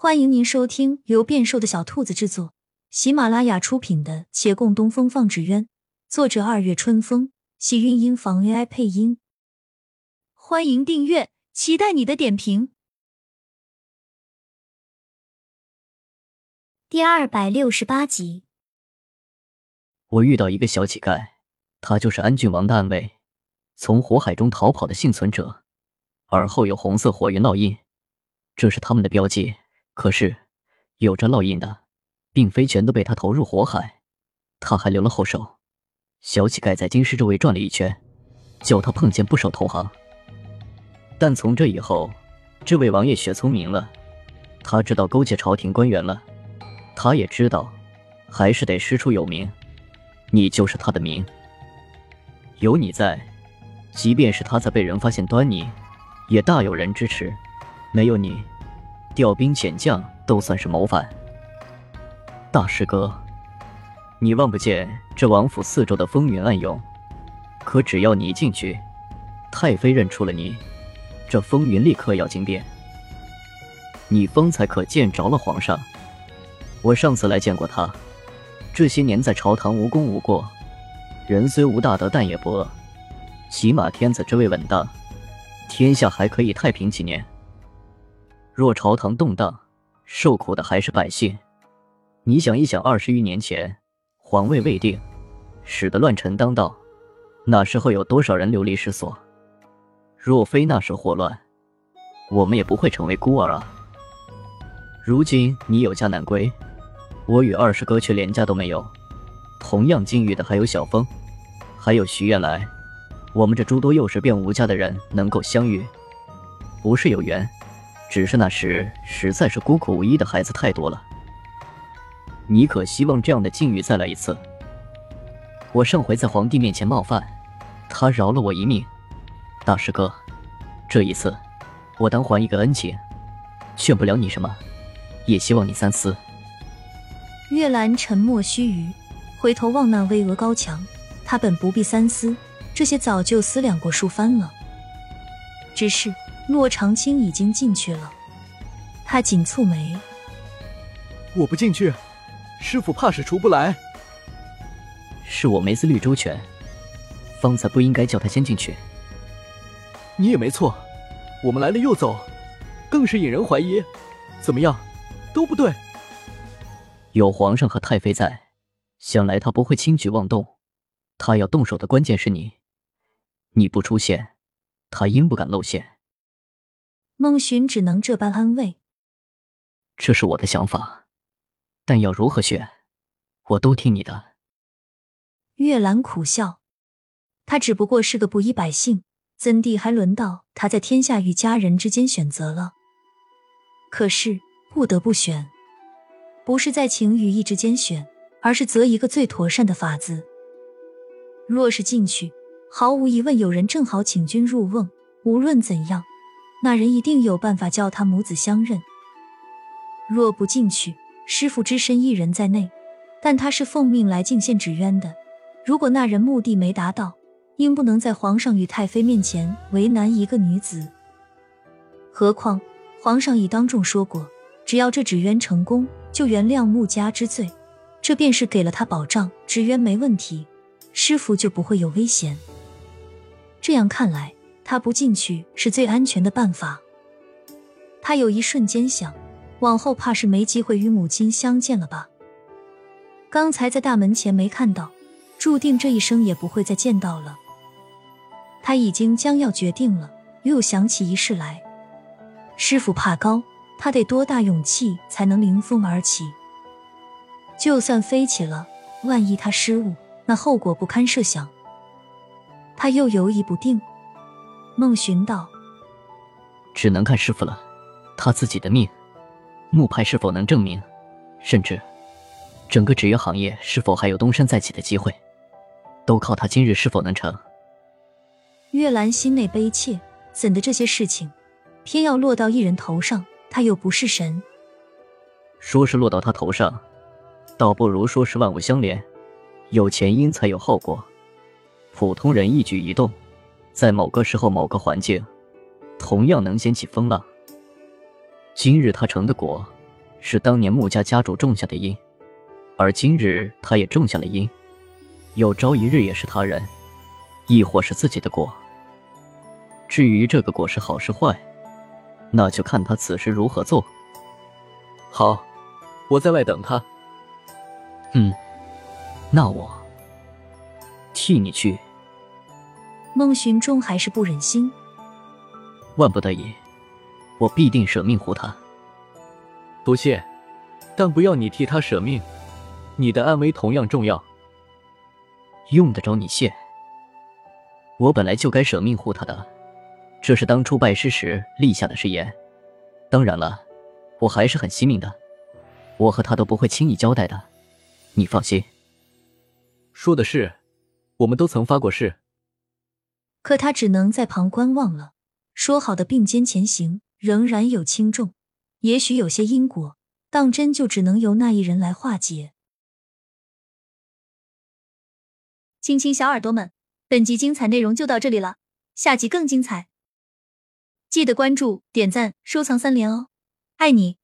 欢迎您收听由变瘦的小兔子制作、喜马拉雅出品的《且共东风放纸鸢》，作者二月春风，喜韵音房 AI 配音。欢迎订阅，期待你的点评。第二百六十八集，我遇到一个小乞丐，他就是安郡王的暗卫，从火海中逃跑的幸存者，耳后有红色火云烙印，这是他们的标记。可是，有着烙印的，并非全都被他投入火海，他还留了后手。小乞丐在京师周围转了一圈，叫他碰见不少同行。但从这以后，这位王爷学聪明了，他知道勾结朝廷官员了，他也知道，还是得师出有名，你就是他的名。有你在，即便是他在被人发现端倪，也大有人支持；没有你。调兵遣将都算是谋反，大师哥，你望不见这王府四周的风云暗涌，可只要你一进去，太妃认出了你，这风云立刻要惊变。你方才可见着了皇上？我上次来见过他，这些年在朝堂无功无过，人虽无大德，但也不恶，起码天子之位稳当，天下还可以太平几年。若朝堂动荡，受苦的还是百姓。你想一想，二十余年前，皇位未定，使得乱臣当道，那时候有多少人流离失所？若非那时祸乱，我们也不会成为孤儿啊。如今你有家难归，我与二师哥却连家都没有。同样境遇的还有小峰，还有徐远来，我们这诸多幼时便无家的人能够相遇，不是有缘。只是那时实在是孤苦无依的孩子太多了，你可希望这样的境遇再来一次？我上回在皇帝面前冒犯，他饶了我一命。大师哥，这一次我当还一个恩情，劝不了你什么，也希望你三思。月兰沉默须臾，回头望那巍峨高墙，他本不必三思，这些早就思量过数番了，只是。骆长青已经进去了，他紧蹙眉：“我不进去，师傅怕是出不来。是我没思虑周全，方才不应该叫他先进去。你也没错，我们来了又走，更是引人怀疑。怎么样，都不对。有皇上和太妃在，想来他不会轻举妄动。他要动手的关键是你，你不出现，他应不敢露馅。”孟寻只能这般安慰。这是我的想法，但要如何选，我都听你的。月兰苦笑，他只不过是个布衣百姓，怎地还轮到他在天下与家人之间选择了？可是不得不选，不是在情与义之间选，而是择一个最妥善的法子。若是进去，毫无疑问有人正好请君入瓮。无论怎样。那人一定有办法叫他母子相认。若不进去，师傅只身一人在内，但他是奉命来进献纸鸢的。如果那人目的没达到，应不能在皇上与太妃面前为难一个女子。何况皇上已当众说过，只要这纸鸢成功，就原谅穆家之罪。这便是给了他保障，纸鸢没问题，师傅就不会有危险。这样看来。他不进去是最安全的办法。他有一瞬间想，往后怕是没机会与母亲相见了吧？刚才在大门前没看到，注定这一生也不会再见到了。他已经将要决定了，又想起一事来。师傅怕高，他得多大勇气才能凌风而起？就算飞起了，万一他失误，那后果不堪设想。他又犹疑不定。孟寻道：“只能看师傅了，他自己的命，木派是否能证明？甚至整个纸鸢行业是否还有东山再起的机会，都靠他今日是否能成。”月兰心内悲切，怎的这些事情偏要落到一人头上？他又不是神。说是落到他头上，倒不如说是万物相连，有前因才有后果，普通人一举一动。在某个时候、某个环境，同样能掀起风浪。今日他成的果，是当年穆家家主种下的因，而今日他也种下了因，有朝一日也是他人，亦或是自己的果。至于这个果是好是坏，那就看他此时如何做。好，我在外等他。嗯，那我替你去。孟寻终还是不忍心，万不得已，我必定舍命护他。多谢，但不要你替他舍命，你的安危同样重要。用得着你谢？我本来就该舍命护他的，这是当初拜师时立下的誓言。当然了，我还是很惜命的，我和他都不会轻易交代的。你放心。说的是，我们都曾发过誓。可他只能在旁观望了。说好的并肩前行，仍然有轻重。也许有些因果，当真就只能由那一人来化解。亲亲小耳朵们，本集精彩内容就到这里了，下集更精彩，记得关注、点赞、收藏三连哦，爱你！